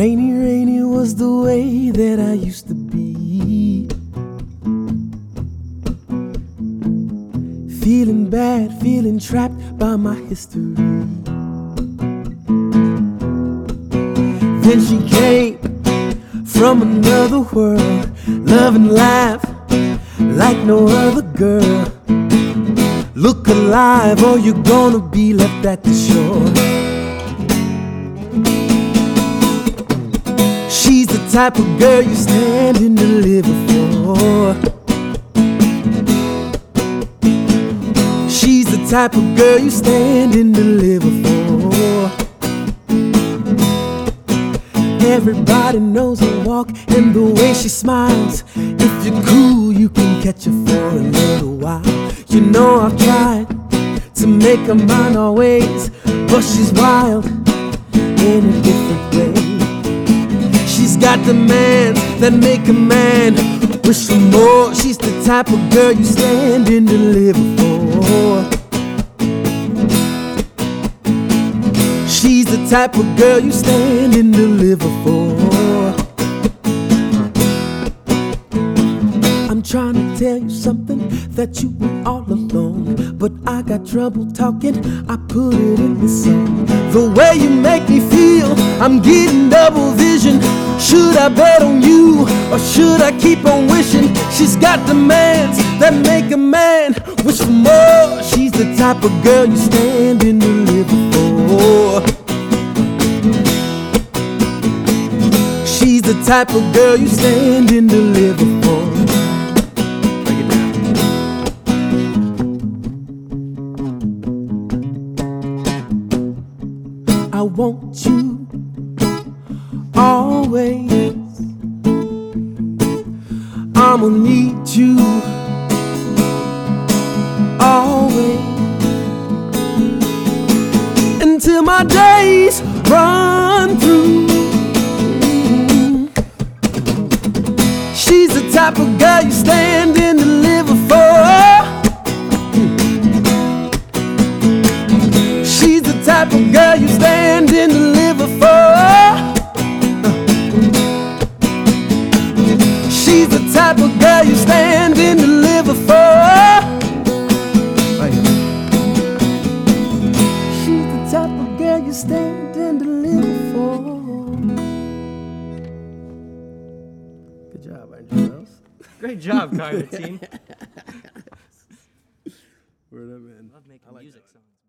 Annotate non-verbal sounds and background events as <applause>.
Rainy, rainy was the way that I used to be. Feeling bad, feeling trapped by my history. Then she came from another world, loving life like no other girl. Look alive, or you're gonna be left at the shore. Type of girl you stand and deliver for. She's the type of girl you stand and deliver for. Everybody knows her walk and the way she smiles. If you're cool, you can catch her for a little while. You know I've tried to make her mine always, but she's wild in a different way. Got demands that make a man wish for more. She's the type of girl you stand to live for. She's the type of girl you stand to live for. I'm trying to tell you something that you were all alone. But I got trouble talking, I put it in the song. The way you make me feel, I'm getting double vision. Should I bet on you or should I keep on wishing? She's got demands that make a man wish for more. She's the type of girl you stand and deliver for. She's the type of girl you stand and deliver for. Break it down. I want you always. I'ma need you always until my days run through. She's the type of girl you stand and deliver for. She's the type of girl you stand type of girl you stand and deliver for. She's the type of girl you stand and deliver for. Good job, Andrew Great job, Carter team. <laughs> Word up, man. Love making music songs.